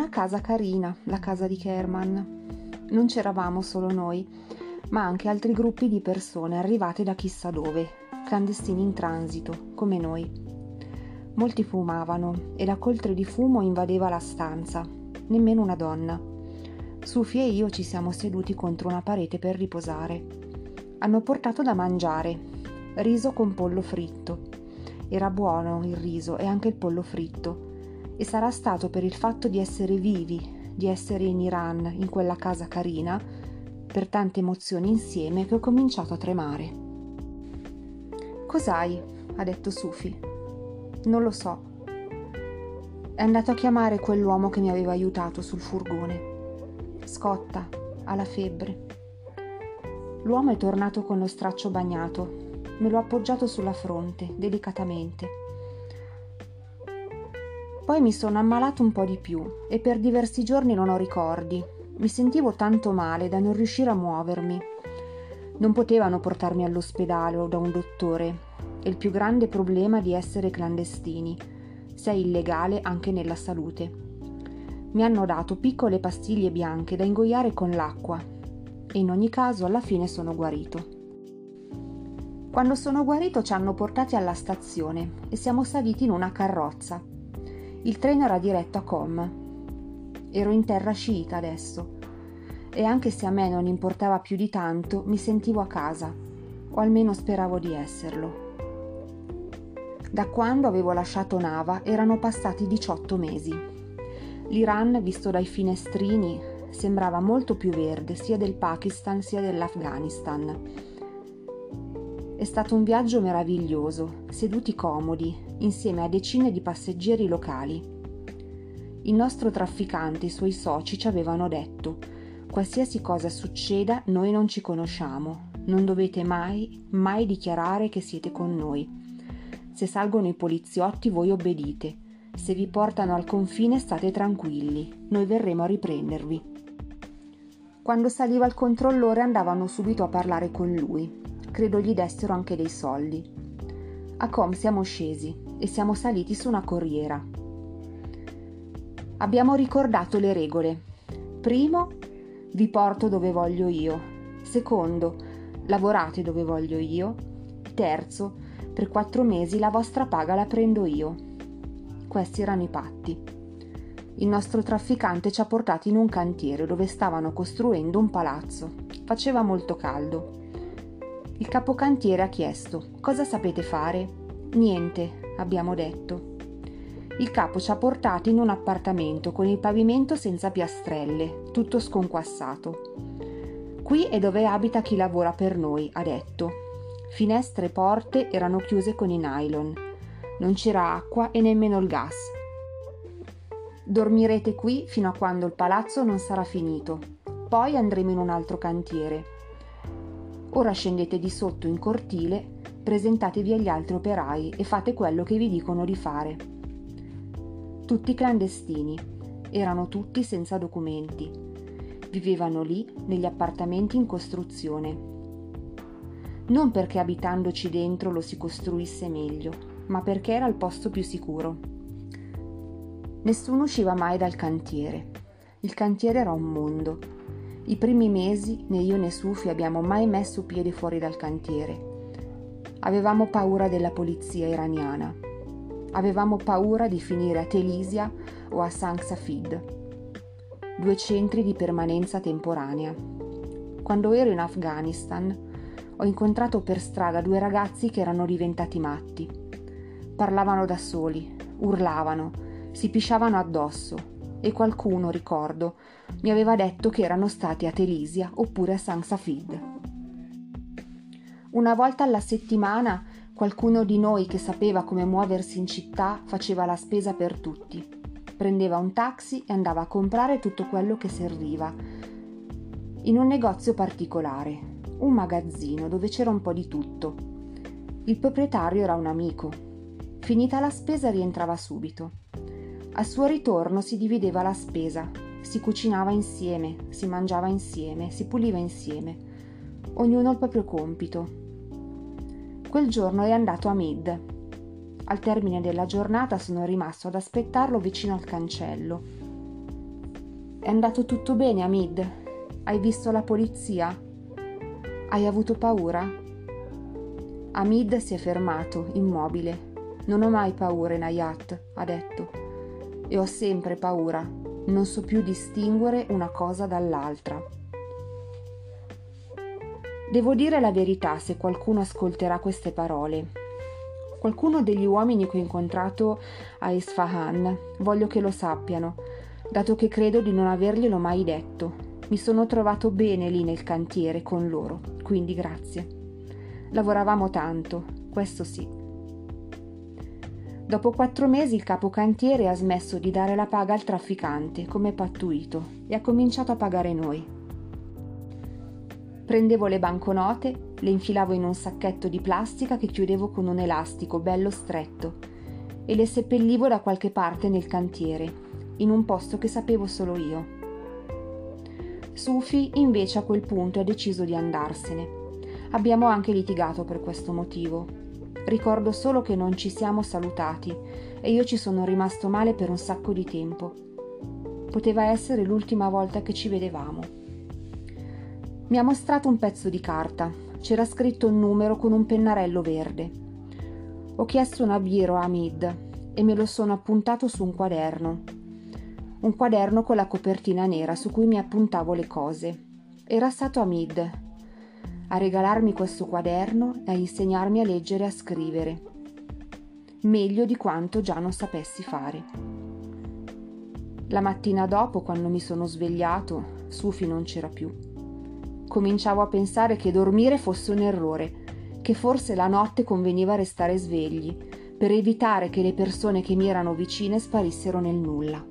Una casa carina, la casa di Kerman. Non c'eravamo solo noi, ma anche altri gruppi di persone arrivate da chissà dove, clandestini in transito, come noi. Molti fumavano e la coltre di fumo invadeva la stanza, nemmeno una donna. Sufi e io ci siamo seduti contro una parete per riposare. Hanno portato da mangiare, riso con pollo fritto. Era buono il riso e anche il pollo fritto e sarà stato per il fatto di essere vivi, di essere in Iran, in quella casa carina, per tante emozioni insieme che ho cominciato a tremare. Cos'hai? ha detto Sufi. Non lo so. È andato a chiamare quell'uomo che mi aveva aiutato sul furgone. Scotta, ha la febbre. L'uomo è tornato con lo straccio bagnato. Me l'ho appoggiato sulla fronte, delicatamente. Poi mi sono ammalato un po' di più e per diversi giorni non ho ricordi. Mi sentivo tanto male da non riuscire a muovermi. Non potevano portarmi all'ospedale o da un dottore. È il più grande problema di essere clandestini. Sei illegale anche nella salute. Mi hanno dato piccole pastiglie bianche da ingoiare con l'acqua e in ogni caso alla fine sono guarito. Quando sono guarito ci hanno portati alla stazione e siamo saliti in una carrozza il treno era diretto a Com. Ero in terra sciita adesso e anche se a me non importava più di tanto, mi sentivo a casa, o almeno speravo di esserlo. Da quando avevo lasciato Nava erano passati 18 mesi. L'Iran, visto dai finestrini, sembrava molto più verde sia del Pakistan sia dell'Afghanistan. È stato un viaggio meraviglioso, seduti comodi, insieme a decine di passeggeri locali. Il nostro trafficante e i suoi soci ci avevano detto qualsiasi cosa succeda noi non ci conosciamo, non dovete mai, mai dichiarare che siete con noi. Se salgono i poliziotti voi obbedite, se vi portano al confine state tranquilli, noi verremo a riprendervi. Quando saliva il controllore andavano subito a parlare con lui, credo gli dessero anche dei soldi. A Com siamo scesi e siamo saliti su una corriera. Abbiamo ricordato le regole. Primo, vi porto dove voglio io. Secondo, lavorate dove voglio io. Terzo, per quattro mesi la vostra paga la prendo io. Questi erano i patti. Il nostro trafficante ci ha portati in un cantiere dove stavano costruendo un palazzo. Faceva molto caldo. Il capocantiere ha chiesto: Cosa sapete fare? Niente, abbiamo detto. Il capo ci ha portati in un appartamento con il pavimento senza piastrelle, tutto sconquassato. Qui è dove abita chi lavora per noi, ha detto. Finestre e porte erano chiuse con i nylon. Non c'era acqua e nemmeno il gas. Dormirete qui fino a quando il palazzo non sarà finito. Poi andremo in un altro cantiere. Ora scendete di sotto in cortile presentatevi agli altri operai e fate quello che vi dicono di fare. Tutti clandestini, erano tutti senza documenti. Vivevano lì, negli appartamenti in costruzione. Non perché abitandoci dentro lo si costruisse meglio, ma perché era il posto più sicuro. Nessuno usciva mai dal cantiere. Il cantiere era un mondo. I primi mesi né io né Sufi abbiamo mai messo piede fuori dal cantiere Avevamo paura della polizia iraniana. Avevamo paura di finire a Telisia o a San Safid, due centri di permanenza temporanea. Quando ero in Afghanistan, ho incontrato per strada due ragazzi che erano diventati matti. Parlavano da soli, urlavano, si pisciavano addosso e qualcuno, ricordo, mi aveva detto che erano stati a Telisia oppure a San Safid. Una volta alla settimana qualcuno di noi che sapeva come muoversi in città faceva la spesa per tutti. Prendeva un taxi e andava a comprare tutto quello che serviva. In un negozio particolare, un magazzino dove c'era un po' di tutto. Il proprietario era un amico. Finita la spesa rientrava subito. Al suo ritorno si divideva la spesa, si cucinava insieme, si mangiava insieme, si puliva insieme. Ognuno il proprio compito, Quel giorno è andato a Mid. Al termine della giornata sono rimasto ad aspettarlo vicino al cancello. È andato tutto bene, Amid? Hai visto la polizia? Hai avuto paura? Amid si è fermato, immobile. Non ho mai paura, Nayat, ha detto. E ho sempre paura. Non so più distinguere una cosa dall'altra. Devo dire la verità se qualcuno ascolterà queste parole. Qualcuno degli uomini che ho incontrato a Isfahan voglio che lo sappiano, dato che credo di non averglielo mai detto. Mi sono trovato bene lì nel cantiere con loro, quindi grazie. Lavoravamo tanto, questo sì. Dopo quattro mesi il capocantiere ha smesso di dare la paga al trafficante, come pattuito, e ha cominciato a pagare noi. Prendevo le banconote, le infilavo in un sacchetto di plastica che chiudevo con un elastico bello stretto e le seppellivo da qualche parte nel cantiere, in un posto che sapevo solo io. Sufi invece a quel punto ha deciso di andarsene. Abbiamo anche litigato per questo motivo. Ricordo solo che non ci siamo salutati e io ci sono rimasto male per un sacco di tempo. Poteva essere l'ultima volta che ci vedevamo. Mi ha mostrato un pezzo di carta. C'era scritto un numero con un pennarello verde. Ho chiesto una biro a Hamid e me lo sono appuntato su un quaderno un quaderno con la copertina nera su cui mi appuntavo le cose. Era stato Hamid a regalarmi questo quaderno e a insegnarmi a leggere e a scrivere, meglio di quanto già non sapessi fare. La mattina dopo, quando mi sono svegliato, Sufi non c'era più. Cominciavo a pensare che dormire fosse un errore, che forse la notte conveniva restare svegli, per evitare che le persone che mi erano vicine sparissero nel nulla.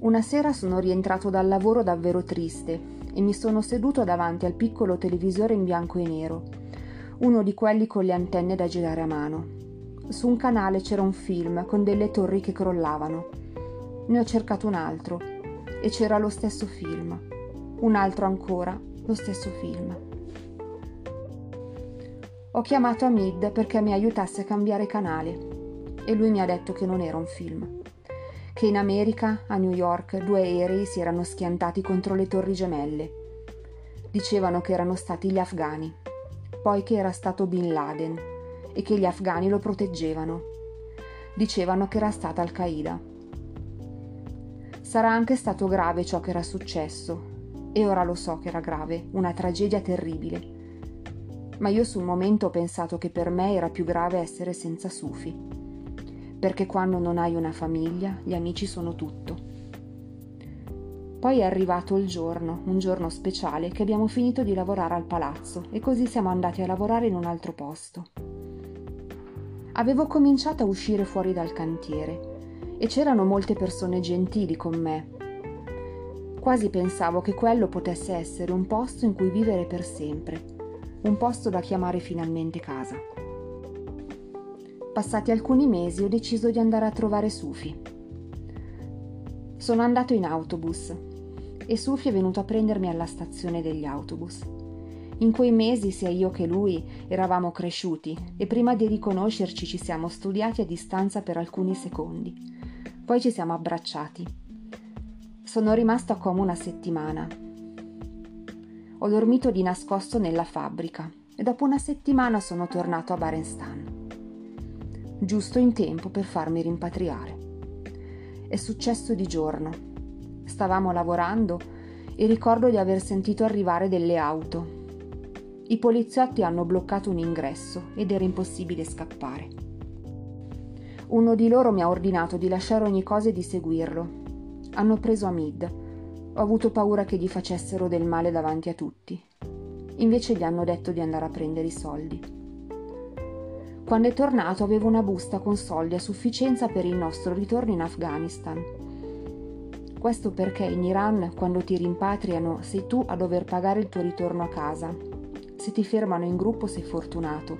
Una sera sono rientrato dal lavoro davvero triste e mi sono seduto davanti al piccolo televisore in bianco e nero, uno di quelli con le antenne da girare a mano. Su un canale c'era un film con delle torri che crollavano. Ne ho cercato un altro e c'era lo stesso film. Un altro ancora, lo stesso film. Ho chiamato Amid perché mi aiutasse a cambiare canale e lui mi ha detto che non era un film che in America, a New York, due aerei si erano schiantati contro le torri gemelle. Dicevano che erano stati gli afghani, poi che era stato Bin Laden e che gli afghani lo proteggevano. Dicevano che era stata Al-Qaeda. Sarà anche stato grave ciò che era successo, e ora lo so che era grave, una tragedia terribile. Ma io sul momento ho pensato che per me era più grave essere senza Sufi perché quando non hai una famiglia gli amici sono tutto. Poi è arrivato il giorno, un giorno speciale, che abbiamo finito di lavorare al palazzo e così siamo andati a lavorare in un altro posto. Avevo cominciato a uscire fuori dal cantiere e c'erano molte persone gentili con me. Quasi pensavo che quello potesse essere un posto in cui vivere per sempre, un posto da chiamare finalmente casa. Passati alcuni mesi ho deciso di andare a trovare Sufi. Sono andato in autobus e Sufi è venuto a prendermi alla stazione degli autobus. In quei mesi sia io che lui eravamo cresciuti e prima di riconoscerci ci siamo studiati a distanza per alcuni secondi. Poi ci siamo abbracciati. Sono rimasto a Como una settimana. Ho dormito di nascosto nella fabbrica e dopo una settimana sono tornato a Barenstan giusto in tempo per farmi rimpatriare. È successo di giorno. Stavamo lavorando e ricordo di aver sentito arrivare delle auto. I poliziotti hanno bloccato un ingresso ed era impossibile scappare. Uno di loro mi ha ordinato di lasciare ogni cosa e di seguirlo. Hanno preso Amid. Ho avuto paura che gli facessero del male davanti a tutti. Invece gli hanno detto di andare a prendere i soldi. Quando è tornato avevo una busta con soldi a sufficienza per il nostro ritorno in Afghanistan. Questo perché in Iran, quando ti rimpatriano, sei tu a dover pagare il tuo ritorno a casa. Se ti fermano in gruppo sei fortunato,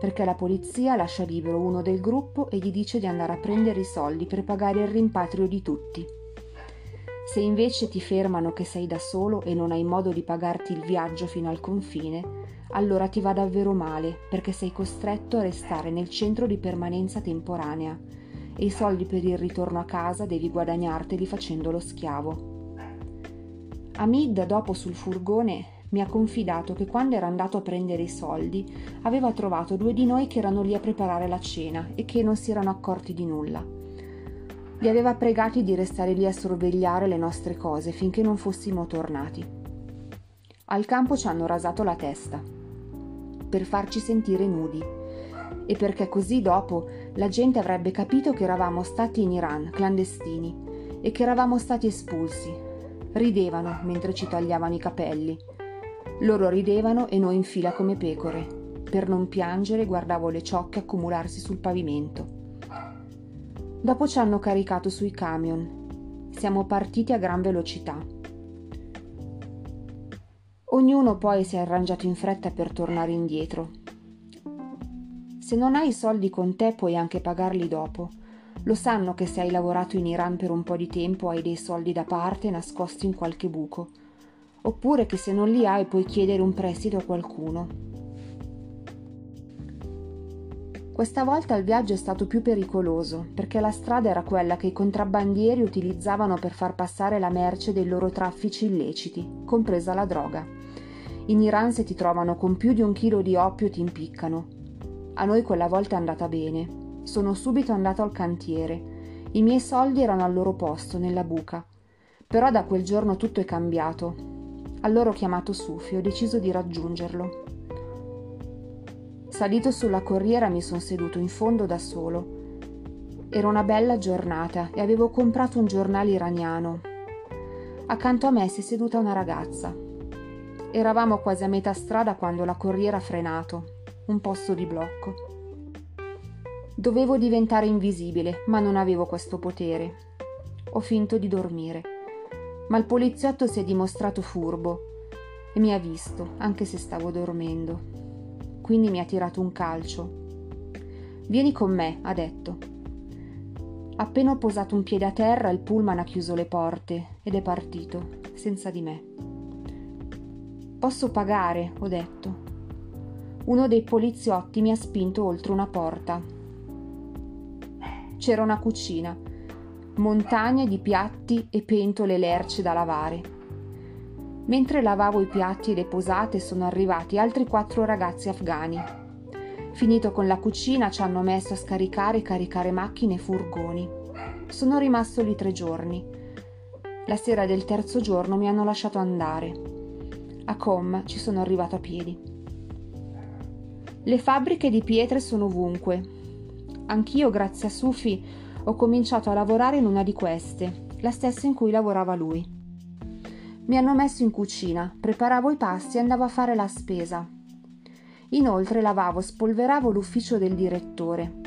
perché la polizia lascia libero uno del gruppo e gli dice di andare a prendere i soldi per pagare il rimpatrio di tutti. Se invece ti fermano che sei da solo e non hai modo di pagarti il viaggio fino al confine, allora ti va davvero male perché sei costretto a restare nel centro di permanenza temporanea e i soldi per il ritorno a casa devi guadagnarteli facendo lo schiavo. Hamid, dopo sul furgone, mi ha confidato che quando era andato a prendere i soldi aveva trovato due di noi che erano lì a preparare la cena e che non si erano accorti di nulla. Li aveva pregati di restare lì a sorvegliare le nostre cose finché non fossimo tornati. Al campo ci hanno rasato la testa per farci sentire nudi e perché così dopo la gente avrebbe capito che eravamo stati in Iran clandestini e che eravamo stati espulsi Ridevano mentre ci tagliavano i capelli. Loro ridevano e noi in fila come pecore. Per non piangere guardavo le ciocche accumularsi sul pavimento. Dopo ci hanno caricato sui camion. Siamo partiti a gran velocità. Ognuno poi si è arrangiato in fretta per tornare indietro. Se non hai i soldi con te puoi anche pagarli dopo lo sanno che se hai lavorato in Iran per un po' di tempo hai dei soldi da parte nascosti in qualche buco, oppure che se non li hai puoi chiedere un prestito a qualcuno. Questa volta il viaggio è stato più pericoloso perché la strada era quella che i contrabbandieri utilizzavano per far passare la merce dei loro traffici illeciti, compresa la droga. In Iran se ti trovano con più di un chilo di oppio ti impiccano. A noi quella volta è andata bene, sono subito andato al cantiere. I miei soldi erano al loro posto, nella buca. Però da quel giorno tutto è cambiato. Allora ho chiamato Sufi ho deciso di raggiungerlo. Salito sulla corriera mi sono seduto in fondo da solo. Era una bella giornata e avevo comprato un giornale iraniano. Accanto a me si è seduta una ragazza. Eravamo quasi a metà strada quando la corriera ha frenato, un posto di blocco. Dovevo diventare invisibile, ma non avevo questo potere. Ho finto di dormire. Ma il poliziotto si è dimostrato furbo e mi ha visto, anche se stavo dormendo. Quindi mi ha tirato un calcio. Vieni con me, ha detto. Appena ho posato un piede a terra, il pullman ha chiuso le porte ed è partito, senza di me. Posso pagare, ho detto. Uno dei poliziotti mi ha spinto oltre una porta c'era una cucina, montagne di piatti e pentole lerce da lavare. Mentre lavavo i piatti e le posate sono arrivati altri quattro ragazzi afghani. Finito con la cucina ci hanno messo a scaricare e caricare macchine e furgoni. Sono rimasto lì tre giorni. La sera del terzo giorno mi hanno lasciato andare. A Com ci sono arrivato a piedi. Le fabbriche di pietre sono ovunque, Anch'io, grazie a Sufi, ho cominciato a lavorare in una di queste, la stessa in cui lavorava lui. Mi hanno messo in cucina, preparavo i pasti e andavo a fare la spesa. Inoltre lavavo e spolveravo l'ufficio del direttore.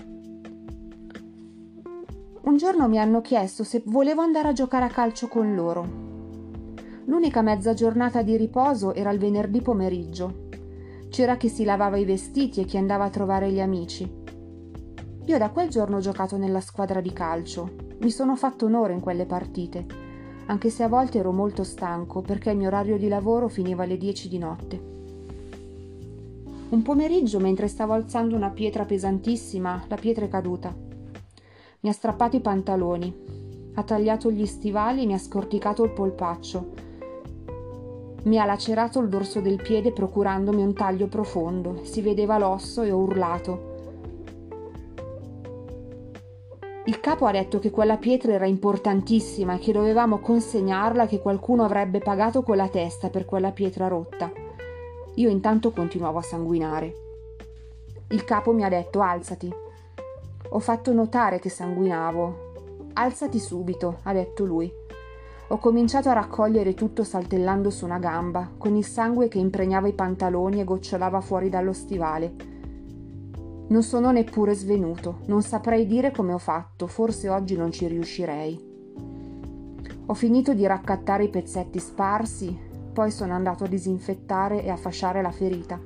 Un giorno mi hanno chiesto se volevo andare a giocare a calcio con loro. L'unica mezza giornata di riposo era il venerdì pomeriggio. C'era chi si lavava i vestiti e chi andava a trovare gli amici. Io da quel giorno ho giocato nella squadra di calcio. Mi sono fatto onore in quelle partite, anche se a volte ero molto stanco perché il mio orario di lavoro finiva alle 10 di notte. Un pomeriggio, mentre stavo alzando una pietra pesantissima, la pietra è caduta. Mi ha strappato i pantaloni, ha tagliato gli stivali e mi ha scorticato il polpaccio. Mi ha lacerato il dorso del piede procurandomi un taglio profondo. Si vedeva l'osso e ho urlato. Il capo ha detto che quella pietra era importantissima e che dovevamo consegnarla che qualcuno avrebbe pagato con la testa per quella pietra rotta. Io intanto continuavo a sanguinare. Il capo mi ha detto alzati. Ho fatto notare che sanguinavo. Alzati subito, ha detto lui. Ho cominciato a raccogliere tutto saltellando su una gamba, con il sangue che impregnava i pantaloni e gocciolava fuori dallo stivale. Non sono neppure svenuto, non saprei dire come ho fatto, forse oggi non ci riuscirei. Ho finito di raccattare i pezzetti sparsi, poi sono andato a disinfettare e a fasciare la ferita.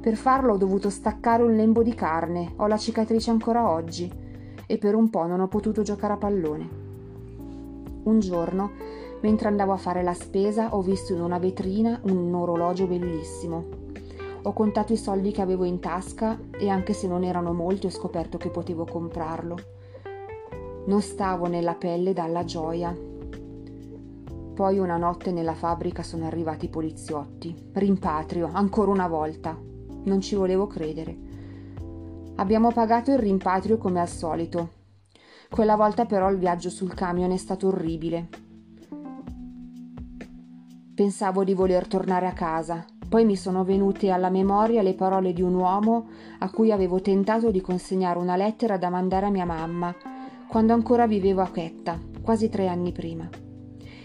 Per farlo ho dovuto staccare un lembo di carne, ho la cicatrice ancora oggi e per un po' non ho potuto giocare a pallone. Un giorno, mentre andavo a fare la spesa, ho visto in una vetrina un orologio bellissimo. Ho contato i soldi che avevo in tasca e anche se non erano molti ho scoperto che potevo comprarlo. Non stavo nella pelle dalla gioia. Poi una notte nella fabbrica sono arrivati i poliziotti. Rimpatrio, ancora una volta. Non ci volevo credere. Abbiamo pagato il rimpatrio come al solito. Quella volta però il viaggio sul camion è stato orribile. Pensavo di voler tornare a casa, poi mi sono venute alla memoria le parole di un uomo a cui avevo tentato di consegnare una lettera da mandare a mia mamma, quando ancora vivevo a Quetta, quasi tre anni prima.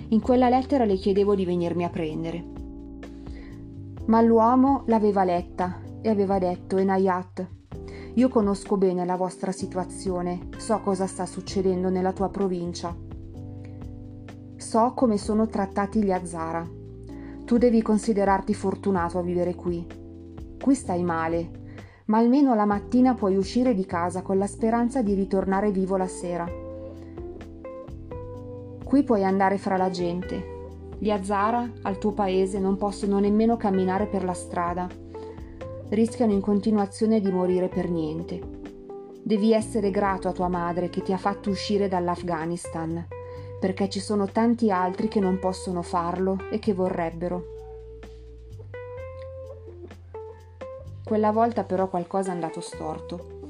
In quella lettera le chiedevo di venirmi a prendere. Ma l'uomo l'aveva letta e aveva detto Enayat, io conosco bene la vostra situazione, so cosa sta succedendo nella tua provincia. So come sono trattati gli Azzara tu devi considerarti fortunato a vivere qui. Qui stai male, ma almeno la mattina puoi uscire di casa con la speranza di ritornare vivo la sera. Qui puoi andare fra la gente. Gli Azzara, al tuo paese, non possono nemmeno camminare per la strada. Rischiano in continuazione di morire per niente. Devi essere grato a tua madre che ti ha fatto uscire dall'Afghanistan perché ci sono tanti altri che non possono farlo e che vorrebbero. Quella volta però qualcosa è andato storto.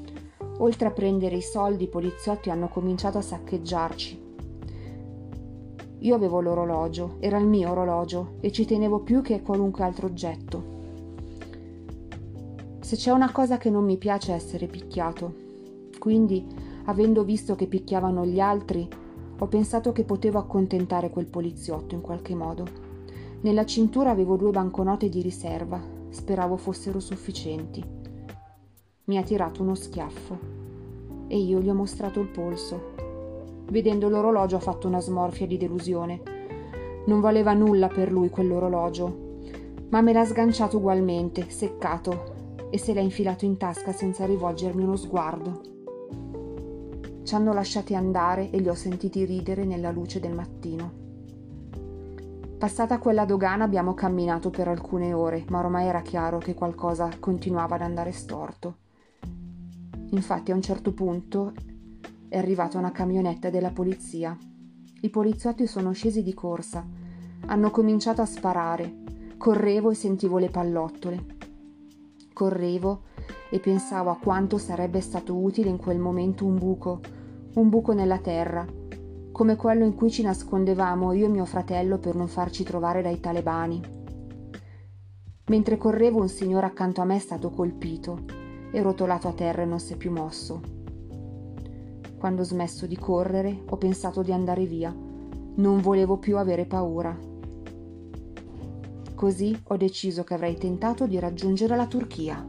Oltre a prendere i soldi, i poliziotti hanno cominciato a saccheggiarci. Io avevo l'orologio, era il mio orologio e ci tenevo più che qualunque altro oggetto. Se c'è una cosa che non mi piace è essere picchiato. Quindi, avendo visto che picchiavano gli altri, ho pensato che potevo accontentare quel poliziotto in qualche modo. Nella cintura avevo due banconote di riserva, speravo fossero sufficienti. Mi ha tirato uno schiaffo e io gli ho mostrato il polso. Vedendo l'orologio ha fatto una smorfia di delusione. Non valeva nulla per lui quell'orologio, ma me l'ha sganciato ugualmente, seccato, e se l'ha infilato in tasca senza rivolgermi uno sguardo. Ci hanno lasciati andare e li ho sentiti ridere nella luce del mattino. Passata quella dogana abbiamo camminato per alcune ore, ma ormai era chiaro che qualcosa continuava ad andare storto. Infatti a un certo punto è arrivata una camionetta della polizia. I poliziotti sono scesi di corsa, hanno cominciato a sparare. Correvo e sentivo le pallottole. Correvo e pensavo a quanto sarebbe stato utile in quel momento un buco, un buco nella terra, come quello in cui ci nascondevamo io e mio fratello per non farci trovare dai talebani. Mentre correvo un signore accanto a me è stato colpito e rotolato a terra e non si è più mosso. Quando ho smesso di correre ho pensato di andare via. Non volevo più avere paura. Così ho deciso che avrei tentato di raggiungere la Turchia.